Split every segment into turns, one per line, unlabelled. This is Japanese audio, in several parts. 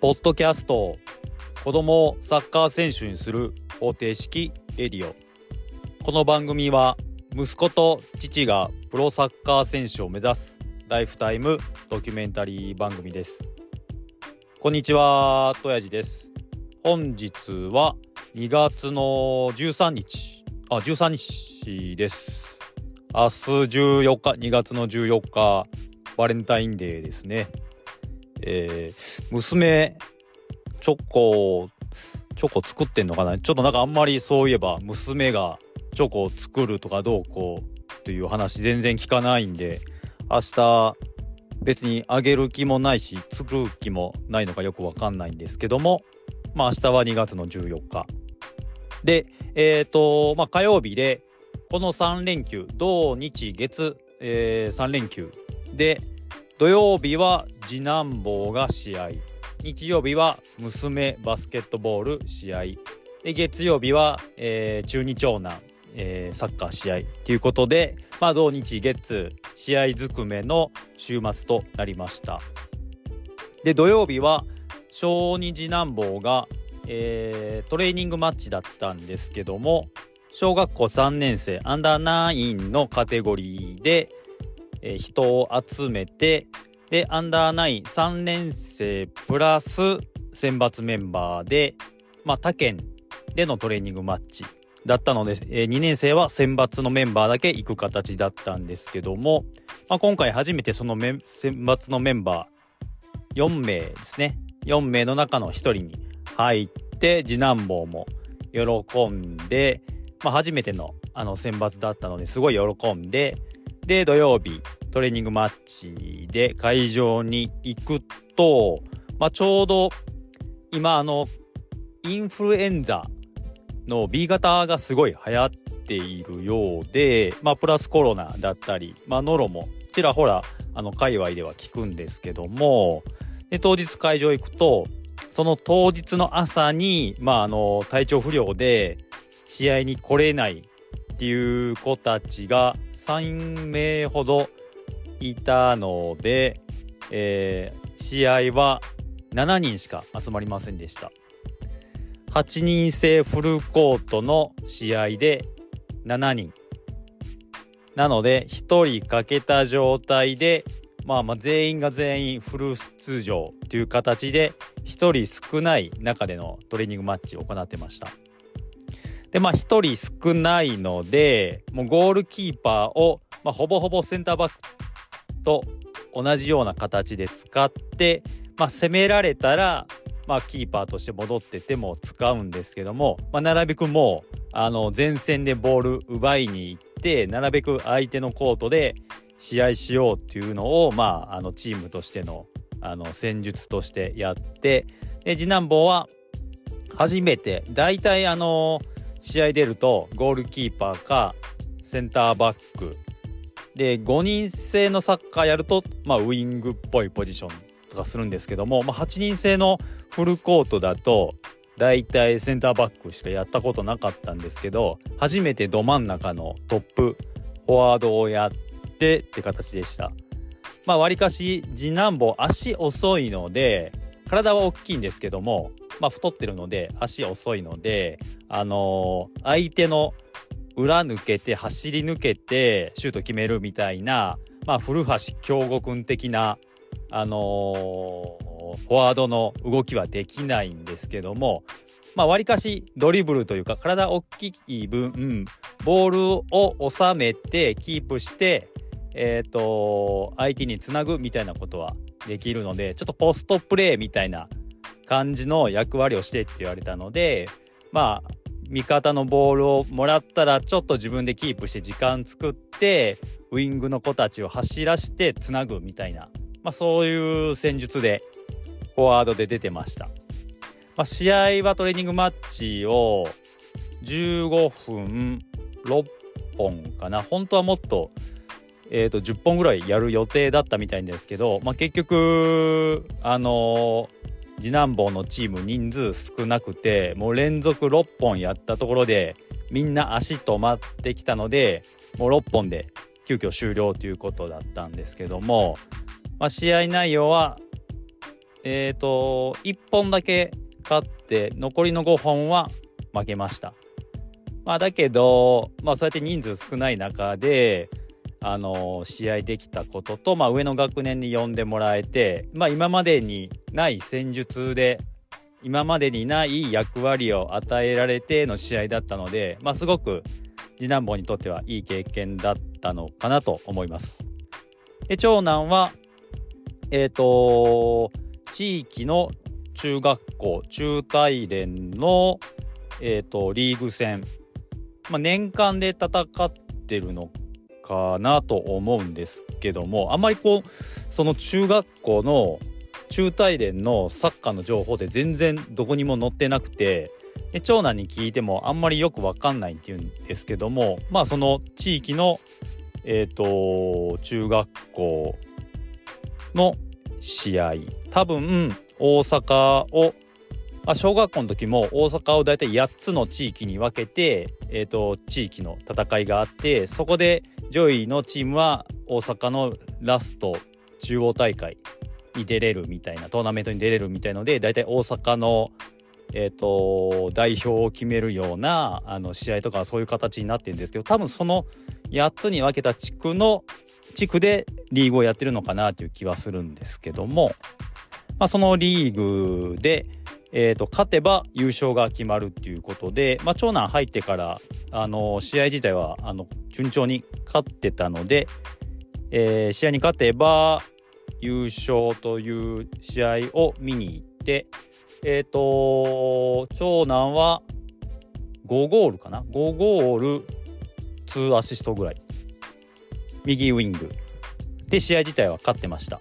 ポッドキャスト子供をサッカー選手にする方程式レディオ。この番組は息子と父がプロサッカー選手を目指すライフタイムドキュメンタリー番組です。こんにちはとやじです。本日は2月の13日。あ13日です。明日14日2月の14日バレンタインデーですね。えー、娘、チョコ、チョコ作ってんのかな？ちょっとなんかあんまりそういえば娘がチョコを作るとかどうこうという話全然聞かないんで、明日別にあげる気もないし、作る気もないのかよくわかんないんですけども、まあ明日は2月の14日。で、えっ、ー、と、まあ火曜日で、この3連休、土日月、えー、3連休で、土曜日は次男坊が試合。日曜日は娘バスケットボール試合。で月曜日は、えー、中二長男、えー、サッカー試合ということで、まあ、土日月試合ずくめの週末となりました。で土曜日は小児次男坊が、えー、トレーニングマッチだったんですけども小学校3年生アンダーナインのカテゴリーでえー、人を集めて、で、アンダーナイン3年生プラス選抜メンバーで、まあ、他県でのトレーニングマッチだったので、えー、2年生は選抜のメンバーだけ行く形だったんですけども、まあ、今回初めてその選抜のメンバー4名ですね。4名の中の1人に入って、次男坊も喜んで、まあ、初めてのあの選抜だったのですごい喜んで、で、土曜日、トレーニングマッチで会場に行くと、まあ、ちょうど今、あの、インフルエンザの B 型がすごい流行っているようで、まあ、プラスコロナだったり、まあ、ノロもちらほら、あの、界隈では聞くんですけども、で、当日会場行くと、その当日の朝に、まあ、あの、体調不良で試合に来れないっていう子たちが3名ほどいたので、えー、試合は7人しか集まりませんでした。8人制フルコートの試合で7人。なので、1人欠けた状態で、まあまあ全員が全員フル出場という形で、1人少ない中でのトレーニングマッチを行ってました。で、まあ1人少ないので、もうゴールキーパーを、まあ、ほぼほぼセンターバックと同じような形で使って、まあ、攻められたら、まあ、キーパーとして戻ってても使うんですけども、まあ、なるべくもう、あの、前線でボール奪いに行って、なるべく相手のコートで試合しようっていうのを、まあ、あの、チームとしての、あの、戦術としてやって、で、次男坊は、初めて、大体あの試合出るとゴールキーパーかセンターバックで5人制のサッカーやると、まあ、ウイングっぽいポジションとかするんですけども、まあ、8人制のフルコートだと大体センターバックしかやったことなかったんですけど初めてど真ん中のトップフォワードをやってって形でした。まあ、わりかし次男坊足遅いので体は大きいんですけどもまあ、太ってるので足遅いので、あのー、相手の裏抜けて走り抜けてシュート決めるみたいな、まあ、古橋京吾君的な、あのー、フォワードの動きはできないんですけども、まあ、割かしドリブルというか体大きい分、ボールを収めてキープして、え、ー、と、相手につなぐみたいなことはできるので、ちょっとポストプレーみたいな感じの役割をしてって言われたのでまあ味方のボールをもらったらちょっと自分でキープして時間作ってウイングの子たちを走らしてつなぐみたいな、まあ、そういう戦術でフォワードで出てました、まあ、試合はトレーニングマッチを15分6本かな。本当はもっと,、えー、と10本ぐらいやる予定だったみたいんですけど、まあ、結局あのー次男坊のチーム人数少なくてもう連続6本やったところでみんな足止まってきたのでもう6本で急遽終了ということだったんですけども、まあ、試合内容はえっ、ー、と1本だけ勝って残りの5本は負けました。まあ、だけど、まあ、そうやって人数少ない中であの試合できたことと、まあ、上の学年に呼んでもらえて、まあ、今までにない戦術で今までにない役割を与えられての試合だったので、まあ、すごく次男坊にとってはいい経験だったのかなと思います。で長男はえ、ー、と地域の中学校中大連の、えーと、リーグ戦、まあ、年間で戦ってるのかなと思うんですけどもあんまりこうその中学校の中大連のサッカーの情報で全然どこにも載ってなくてで長男に聞いてもあんまりよく分かんないっていうんですけどもまあその地域のえっ、ー、と中学校の試合多分大阪をまあ小学校の時も大阪を大体8つの地域に分けて、えーと、地域の戦いがあってそこで上位のチームは大阪のラスト中央大会に出れるみたいなトーナメントに出れるみたいので大体大阪の、えーと、代表を決めるようなあの試合とかそういう形になってるんですけど多分その8つに分けた地区の地区でリーグをやってるのかなという気はするんですけども、まあ、そのリーグで、えー、と勝てば優勝が決まるっていうことで、まあ、長男入ってからあの試合自体はあの順調に勝ってたので、えー、試合に勝てば優勝という試合を見に行って、えっ、ー、と、長男は5ゴールかな ?5 ゴール、2アシストぐらい。右ウイング。で、試合自体は勝ってました。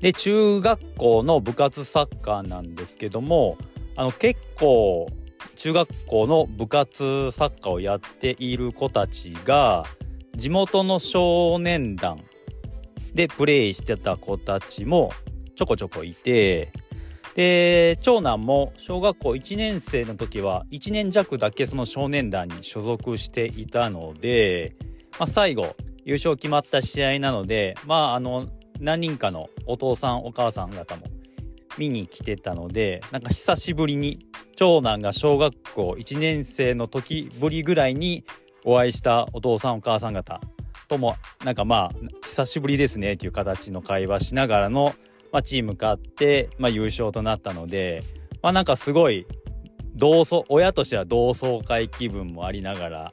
で、中学校の部活サッカーなんですけども、あの、結構、中学校の部活サッカーをやっている子たちが、地元の少年団でプレイしてた子たちもちょこちょこいてで長男も小学校1年生の時は1年弱だけその少年団に所属していたので、まあ、最後優勝決まった試合なのでまああの何人かのお父さんお母さん方も見に来てたのでなんか久しぶりに長男が小学校1年生の時ぶりぐらいにお会いしたお父さんお母さん方ともなんかまあ久しぶりですねっていう形の会話しながらの、まあ、チーム勝って、まあ、優勝となったのでまあなんかすごい同窓親としては同窓会気分もありながら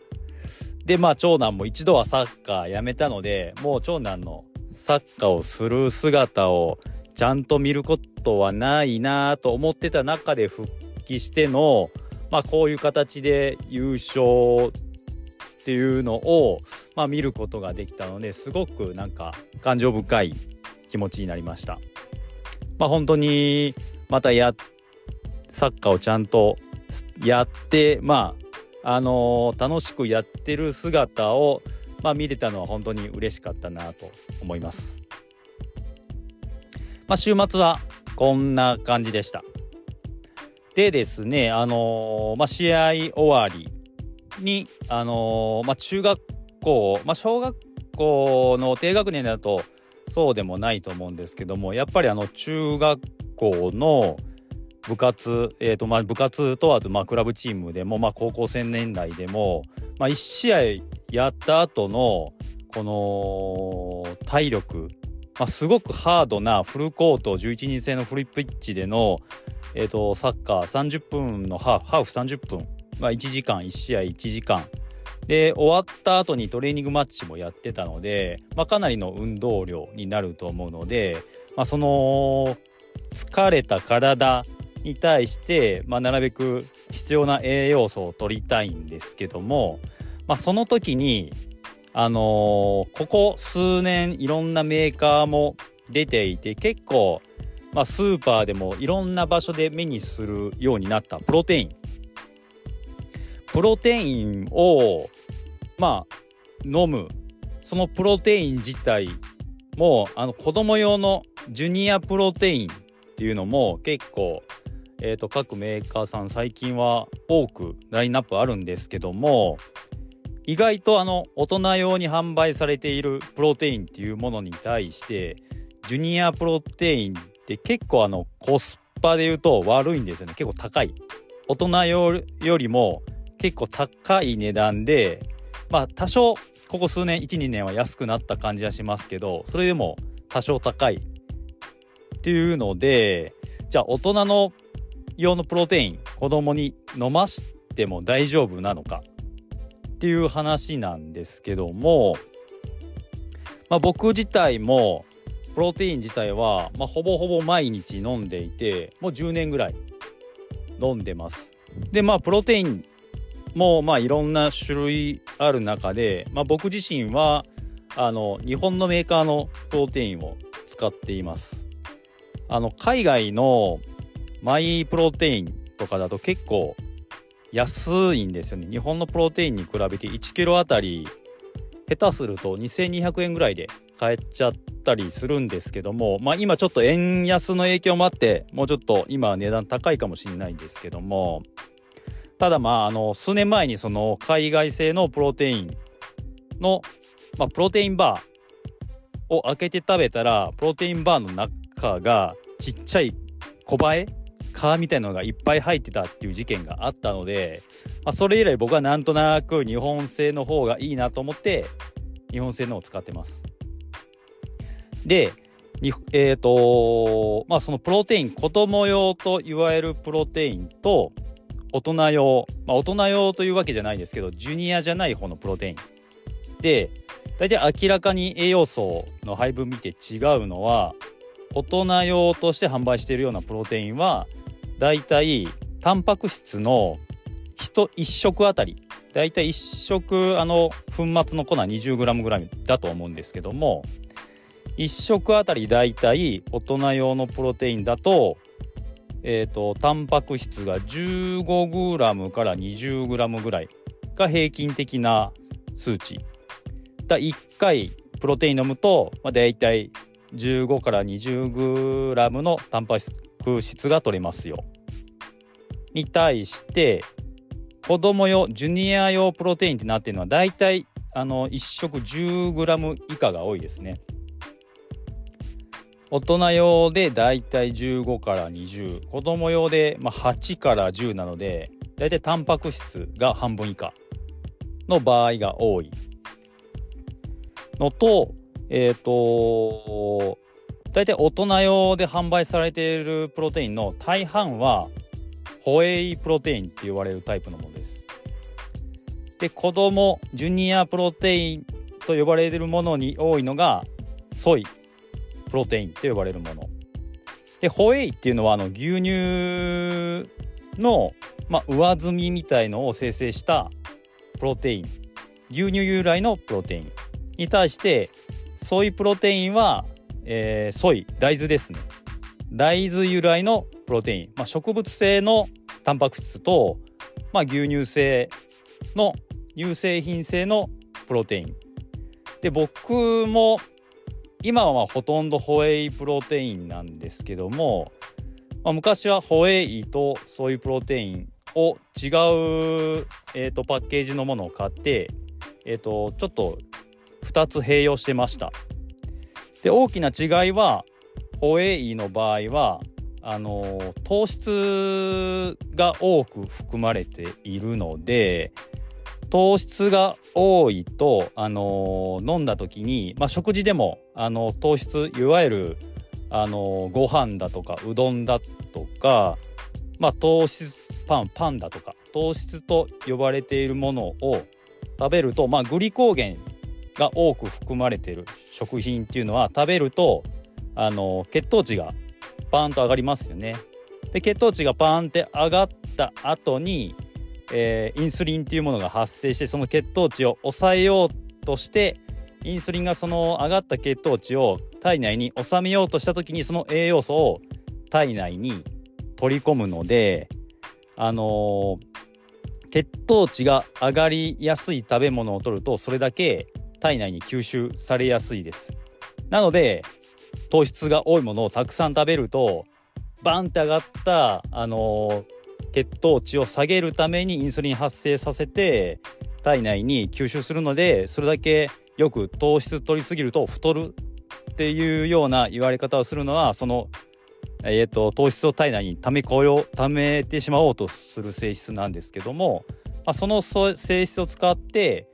でまあ長男も一度はサッカーやめたのでもう長男のサッカーをする姿をちゃんと見ることはないなと思ってた中で復帰してのまあこういう形で優勝っていうのを、まあ、見ることができたのですごくなんか感情深い気持ちになりました。まあ、本当にまたやサッカーをちゃんとやってまああのー、楽しくやってる姿を、まあ、見れたのは本当に嬉しかったなと思います。まあ、週末はこんな感じでした。でですね、あのー、まあ、試合終わりに、あのー、まあ、中学校、まあ、小学校の低学年だとそうでもないと思うんですけどもやっぱりあの中学校の部活、えーとまあ、部活問わず、まあ、クラブチームでも、まあ、高校生年代でも、まあ、1試合やった後のこの体力、まあ、すごくハードなフルコート11人制のフリップピッチでの、えーと、サッカー30分のハーフハーフ30分。まあ、1時間1試合1時間。で終わった後にトレーニングマッチもやってたので、まあ、かなりの運動量になると思うので、まあ、その疲れた体に対して、まあ、なるべく必要な栄養素を取りたいんですけども、まあ、その時にあのー、ここ数年いろんなメーカーも出ていて結構、まあ、スーパーでもいろんな場所で目にするようになったプロテイン。プロテインをまあ飲む。そのプロテイン自体もあの子供用のジュニアプロテインっていうのも結構、えーと、各メーカーさん最近は多くラインナップあるんですけども意外とあの大人用に販売されているプロテインっていうものに対してジュニアプロテインって結構あのコスパで言うと悪いんですよね。結構高い。大人用よりも結構高い値段でまあ多少ここ数年12年は安くなった感じはしますけどそれでも多少高いっていうのでじゃあ大人の用のプロテイン子供に飲ましても大丈夫なのか？っていう話なんですけども、まあ、僕自体もプロテイン自体は、まあ、ほぼほぼ毎日飲んでいてもう10年ぐらい飲んでます。でまあプロテインもまあいろんな種類ある中で、まあ、僕自身はあの日本のメーカーのプロテインを使っています。あの海外のマイプロテインとかだと結構安いんですよね。日本のプロテインに比べて1キロあたり下手すると2200円ぐらいで買えちゃったりするんですけどもまあ今ちょっと円安の影響もあってもうちょっと今は値段高いかもしれないんですけども。ただまああの数年前にその海外製のプロテインの、まあ、プロテインバーを開けて食べたらプロテインバーの中がちっちゃい小映え皮みたいなのがいっぱい入ってたっていう事件があったので、まあ、それ以来僕はなんとなく日本製の方がいいなと思って日本製のを使ってます。で、えっ、ー、とまあそのプロテイン子供用といわゆるプロテインと大人用、まあ、大人用というわけじゃないですけどジュニアじゃない方のプロテインで大体明らかに栄養素の配分見て違うのは大人用として販売しているようなプロテインはだいたいタンパク質の1 1食あたり。だいたい1食あの粉末の粉 20g ぐらいだと思うんですけども。1食あたりだいたい大人用のプロテインだとえ、ー、とタンパク質が 15g から 20g ぐらいが平均的な数値。だ1回プロテイン飲むと、まあ、だいたい15から 20g のタンパク質ク質が取れますよ。に対して子供用ジュニア用プロテインってなってるのはだいたいあの1食 10g 以下が多いですね。大人用でだいたい15から20子供用でま8から10なのでだいたいタンパク質が半分以下の場合が多いのとえっ、ー、と大体大人用で販売されているプロテインの大半はホエイプロテインって言われるタイプのものです。で子供ジュニアプロテインと呼ばれているものに多いのがソイプロテインと呼ばれるもの。でホエイっていうのはあの牛乳の、まあ、上澄みみたいのを生成したプロテイン牛乳由来のプロテインに対してソイプロテインは、えー、ソイ大豆ですね。大豆由来のプロテイン、まあ、植物性のタンパク質と、まあ、牛乳性の乳製品性のプロテイン。で僕も今はほとんどホエイプロテインなんですけども、まあ、昔はホエイとソイプロテインを違う、えー、とパッケージのものを買って、えー、とちょっと2つ併用してました。で大きな違いはホエイの場合はあの糖質が多く含まれているので糖質が多いと、あの飲んだ時に、まあ、食事でも、あの糖質いわゆる、あのご飯だとかうどんだとか、まあ、糖質パンパンだとか糖質と呼ばれているものを食べると、まあ、グリコーゲンが多く含まれている食品っていうのは食べるとあの血糖値がパーンと上がりますよね。で血糖値がパーンって上がった後に、えー、インスリンっていうものが発生してその血糖値を抑えようとしてインスリンがその上がった血糖値を体内に収めようとした時にその栄養素を体内に取り込むのであのー、血糖値が上がりやすい食べ物を取るとそれだけ体内に吸収されやすいです。なので糖質が多いものをたくさん食べるとバンって上がった、あのー、血糖値を下げるためにインスリン発生させて体内に吸収するのでそれだけよく糖質取りすぎると太るっていうような言われ方をするのはそのえーと、糖質を体内に溜めこよう溜めてしまおうとする性質なんですけども、まあ、その性質を使って、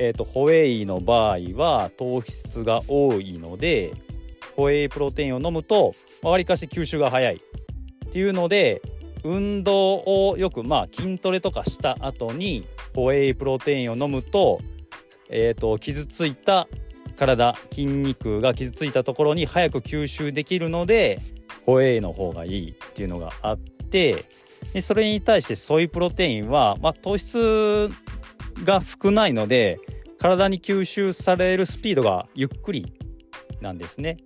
えーと、ホエイの場合は糖質が多いのでホエイプロテインを飲むとわりかし吸収が早いっていうので運動をよくまあ筋トレとかした後にホエイプロテインを飲むと,、えーと傷ついた体筋肉が傷ついたところに早く吸収できるのでホエイの方がいいっていうのがあってでそれに対してソイプロテインは、まあ、糖質が少ないので体に吸収されるスピードがゆっくりなんですね。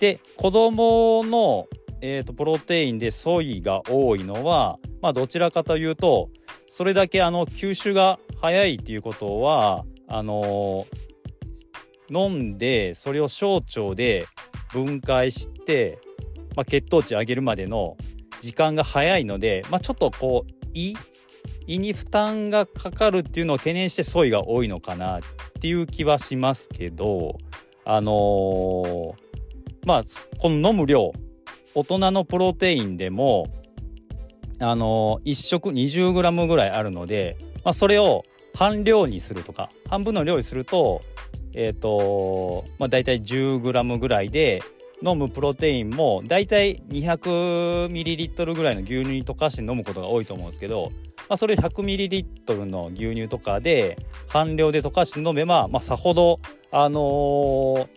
で子供の、えーと、プロテインでソイが多いのは、まあ、どちらかというとそれだけあの吸収が早いっていうことはあの飲んでそれを小腸で分解して、まあ、血糖値上げるまでの時間が早いので、まあ、ちょっとこう胃胃に負担がかかるっていうのを懸念してソイが多いのかなっていう気はしますけどあのー、まあこの飲む量大人のプロテインでもあのー、1食 20g ぐらいあるので、まあ、それを半量にするとか半分の量にするとえっ、ー、とまあ大体 10g ぐらいで飲むプロテインも大体 200ml ぐらいの牛乳に溶かして飲むことが多いと思うんですけど、まあ、それ 100ml の牛乳とかで半量で溶かして飲めば、まあ、さほど、あのー、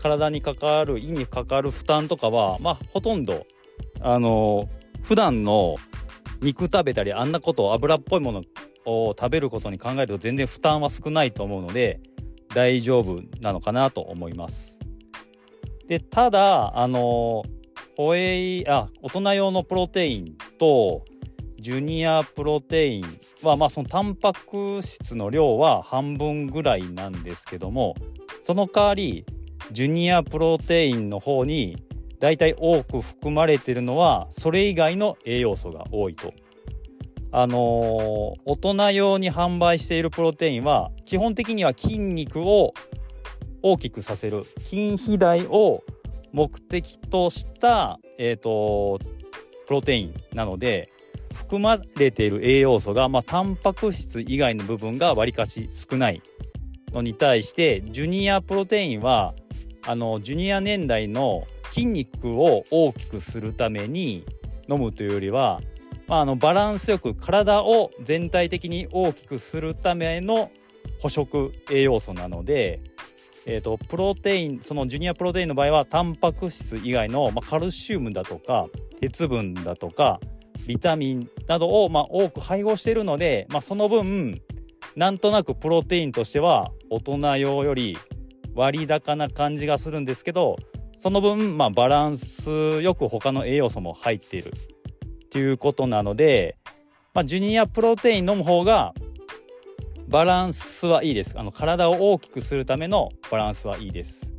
体にかかる胃にかかる負担とかは、まあ、ほとんど、あのー、普段の肉食べたりあんなこと油っぽいものを食べることに考えると全然負担は少ないと思うので大丈夫なのかなと思います。でただあのホエイあ大人用のプロテインとジュニアプロテインはまあそのタンパク質の量は半分ぐらいなんですけどもその代わりジュニアプロテインの方にだいたい多く含まれてるのはそれ以外の栄養素が多いと。あのー、大人用に販売しているプロテインは基本的には筋肉を大きくさせる筋肥大を目的とした、えーと、プロテインなので含まれている栄養素が、まあ、タンパク質以外の部分がわりかし少ないのに対してジュニアプロテインはあのジュニア年代の筋肉を大きくするために飲むというよりは、まあ、あのバランスよく体を全体的に大きくするための捕食栄養素なのでえーと、プロテインそのジュニアプロテインの場合はタンパク質以外の、まあ、カルシウムだとか鉄分だとかビタミンなどを、まあ、多く配合しているので、まあ、その分なんとなくプロテインとしては大人用より割高な感じがするんですけどその分、まあ、バランスよく他の栄養素も入っているっていうことなので、まあ、ジュニアプロテイン飲む方がバランスはいいです。あの体を大きくするためのバランスはいいです。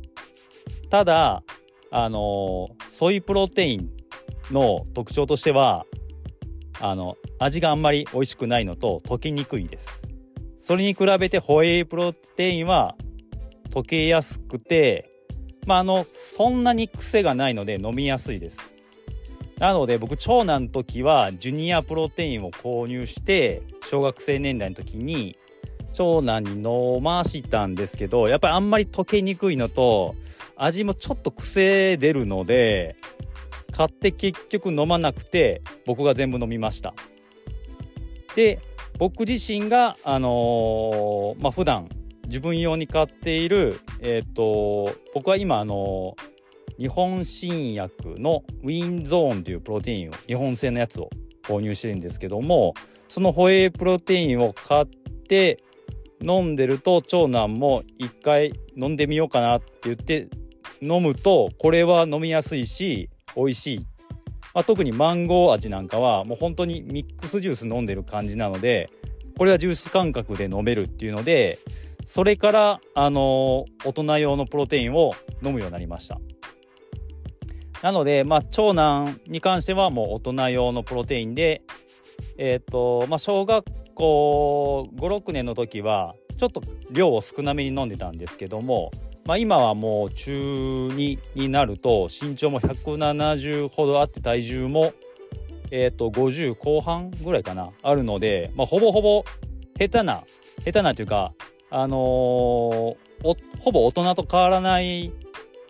ただあのソイプロテインの特徴としてはあの味があんまり美味しくないのと溶けにくいです。それに比べてホエイプロテインは溶けやすくてまああのそんなに癖がないので飲みやすいです。なので僕長男の時はジュニアプロテインを購入して小学生年代の時に長男に飲ましたんですけど、やっぱりあんまり溶けにくいのと、味もちょっと癖出るので、買って結局飲まなくて、僕が全部飲みました。で、僕自身が、あのー、まあ、普段自分用に買っている、えっ、ー、と、僕は今、あのー、日本新薬のウィンゾーンというプロテインを、日本製のやつを購入してるんですけども、そのホエイプロテインを買って、飲んでると長男も一回飲んでみようかなって言って飲むとこれは飲みやすいし美味しい、まあ、特にマンゴー味なんかはもう本当にミックスジュース飲んでる感じなのでこれはジュース感覚で飲めるっていうのでそれからあの大人用のプロテインを飲むようになりました。なのでまあ長男に関してはもう大人用のプロテインでえっ、ー、とまあ小学校56年の時はちょっと量を少なめに飲んでたんですけども、まあ、今はもう中2になると身長も170ほどあって体重も、えー、と50後半ぐらいかなあるので、まあ、ほぼほぼ下手な下手なというかあのー、ほぼ大人と変わらない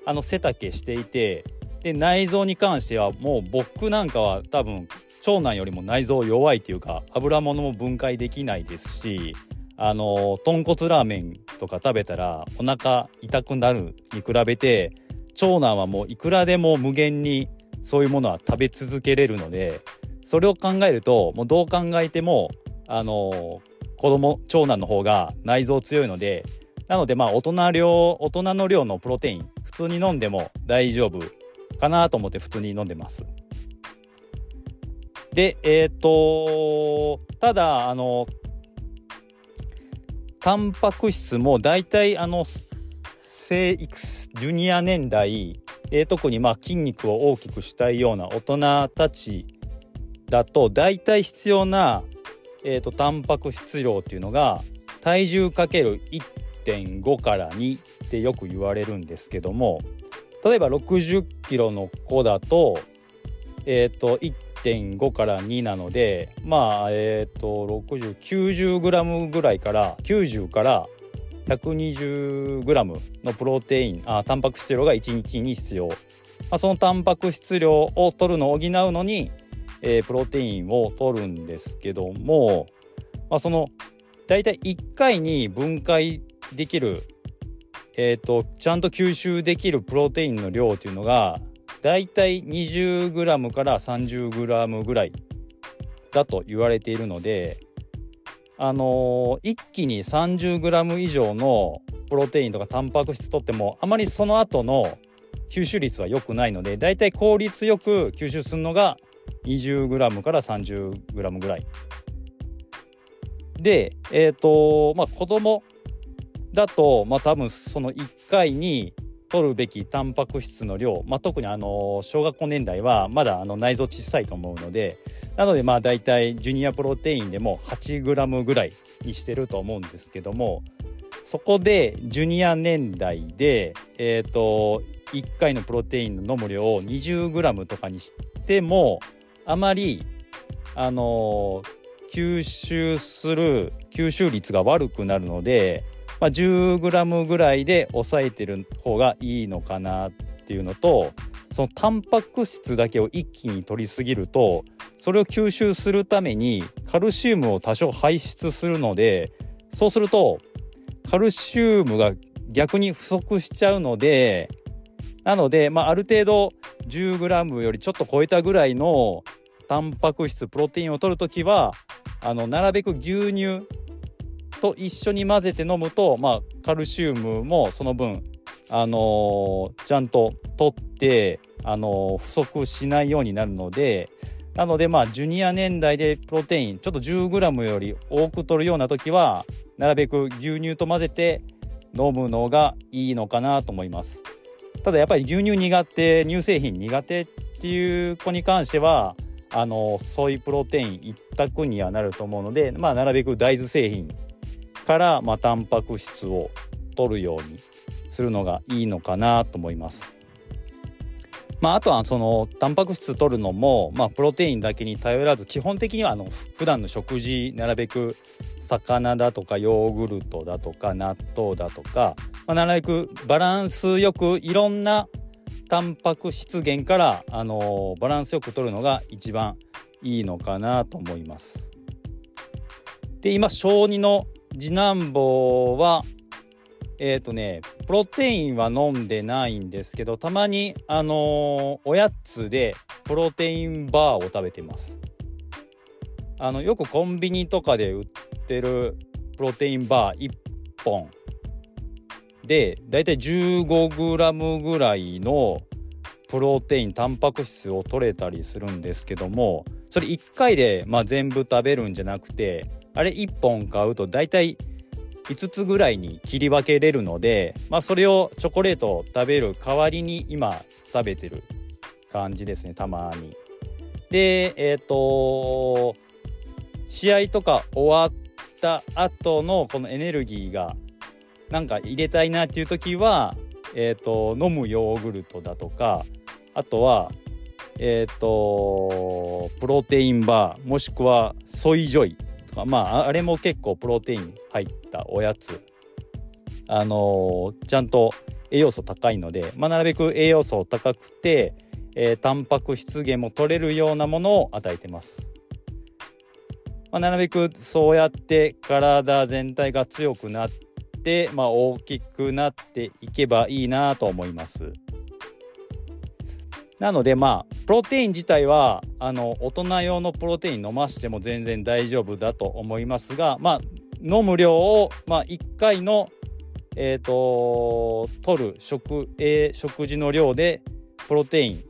あの背丈していてで内臓に関してはもう僕なんかは多分長男よりも内臓弱いというか油物も分解できないですしあの豚骨ラーメンとか食べたらお腹痛くなるに比べて長男はもういくらでも無限にそういうものは食べ続けれるのでそれを考えるともうどう考えてもあの子供長男の方が内臓強いのでなのでまあ大人量大人の量のプロテイン普通に飲んでも大丈夫かなと思って普通に飲んでます。でえっ、とただあのタンパク質も大体あの生育ジュニア年代、えー、特にまあ筋肉を大きくしたいような大人たちだと大体必要な、えーと、タンパク質量っていうのが体重かける1.5から2ってよく言われるんですけども例えば60キロの子だと,、えーと1.5から2なのでまあえっ、ー、と6090グラムぐらいから90から120グラムのプロテインあタンパク質量が1日に必要、まあ、そのタンパク質量を取るのを補うのに、えー、プロテインを取るんですけども、まあ、その大体1回に分解できるえーと、ちゃんと吸収できるプロテインの量というのがだいたい 20g から 30g ぐらいだと言われているのであのー、一気に 30g 以上のプロテインとかタンパク質とってもあまりその後の吸収率は良くないのでだいたい効率よく吸収するのが 20g から 30g ぐらい。でえっ、ー、とまあ子供だとまあ多分その1回に取るべきタンパク質の量、まあ、特にあの小学校年代はまだあの内臓小さいと思うのでなのでまあ大体ジュニアプロテインでも 8g ぐらいにしてると思うんですけどもそこでジュニア年代で、えーと、1回のプロテインの飲む量を 20g とかにしてもあまりあの吸収する吸収率が悪くなるのでまあ、10g ぐらいで抑えてる方がいいのかなっていうのとそのタンパク質だけを一気に取りすぎるとそれを吸収するためにカルシウムを多少排出するのでそうするとカルシウムが逆に不足しちゃうのでなので、まあ、ある程度 10g よりちょっと超えたぐらいのタンパク質プロテインを取るときはあのなるべく牛乳と一緒に混ぜて飲むと、まあ、カルシウムもその分、あのー、ちゃんと取って、あのー、不足しないようになるのでなのでまあジュニア年代でプロテインちょっと 10g より多く取るような時はなるべく牛乳と混ぜて飲むのがいいのかなと思います。ただやっぱり牛乳苦手乳製品苦手っていう子に関してはあのソイプロテイン一択にはなると思うのでまあなるべく大豆製品から、まあ、タンパク質を取るようにするのがいいのかなと思います。まあ、あとはそのタンパク質取るのも、まあ、プロテインだけに頼らず基本的にはあの普段の食事なるべく魚だとかヨーグルトだとか納豆だとか、まあ、なるべくバランスよくいろんなタンパク質源から、あのバランスよく取るのが一番いいのかなと思います。で今小児の次男坊はえっ、ー、とねプロテインは飲んでないんですけどたまにあのー、おやつでプロテインバーを食べてます。あのよくコンビニとかで売ってるプロテインバー1本。でだいたい 15g ぐらいのプロテインタンパク質を取れたりするんですけどもそれ1回で、まあ、全部食べるんじゃなくてあれ1本買うと大体5つぐらいに切り分けれるので、まあ、それをチョコレートを食べる代わりに今食べてる感じですねたまに。でえっ、ー、と試合とか終わった後のこのエネルギーがなんか入れたいなっていう時は、えーと、飲むヨーグルトだとかあとはえっ、ー、とプロテインバーもしくはソイジョイかまああれも結構プロテイン入ったおやつあのー、ちゃんと栄養素高いので、まあ、なるべく栄養素高くて、えー、タンパク質源も取れるようなものを与えてます。まあ、なるべくそうやって体全体が強くなって、まあ、大きくなっていけばいいなと思います。なのでまあプロテイン自体はあの大人用のプロテイン飲ましても全然大丈夫だと思いますがまあ飲む量を、まあ、1回のえーと、取る食,、えー、食事の量でプロテイン、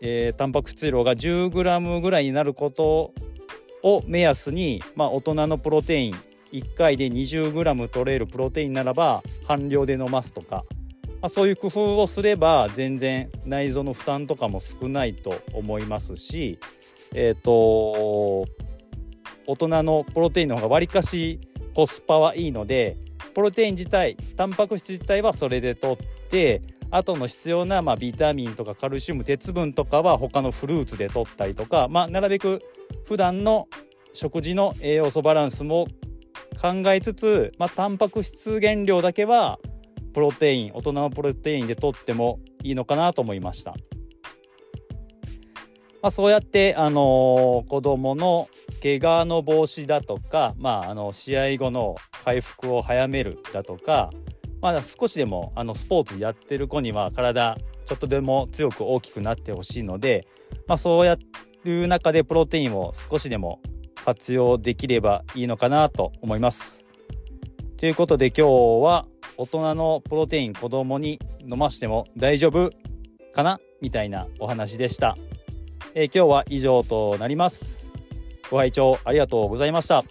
えー、タンパク質量が 10g ぐらいになることを目安に、まあ、大人のプロテイン1回で 20g 取れるプロテインならば半量で飲ますとか、まあ、そういう工夫をすれば全然内臓の負担とかも少ないと思いますしえ、ー、と大人のプロテインの方がわりかしコスパはいいのでプロテイン自体タンパク質自体はそれで取ってあとの必要な、まあ、ビタミンとかカルシウム鉄分とかは他のフルーツで取ったりとか、まあ、なるべく普段の食事の栄養素バランスも考えつつ、まあ、タンパク質原料だけはプロテイン大人のプロテインで取ってもいいのかなと思いました。まあ、そうやって、あのー、子供の怪我の防止だとか、まあ、あの試合後の回復を早めるだとか、まあ、少しでもあのスポーツやってる子には体ちょっとでも強く大きくなってほしいので、まあ、そうやいう中でプロテインを少しでも活用できればいいのかなと思います。ということで今日は大人のプロテイン子供に飲ましても大丈夫かなみたいなお話でした。えー、今日は以上となります。ご拝聴ありがとうございました。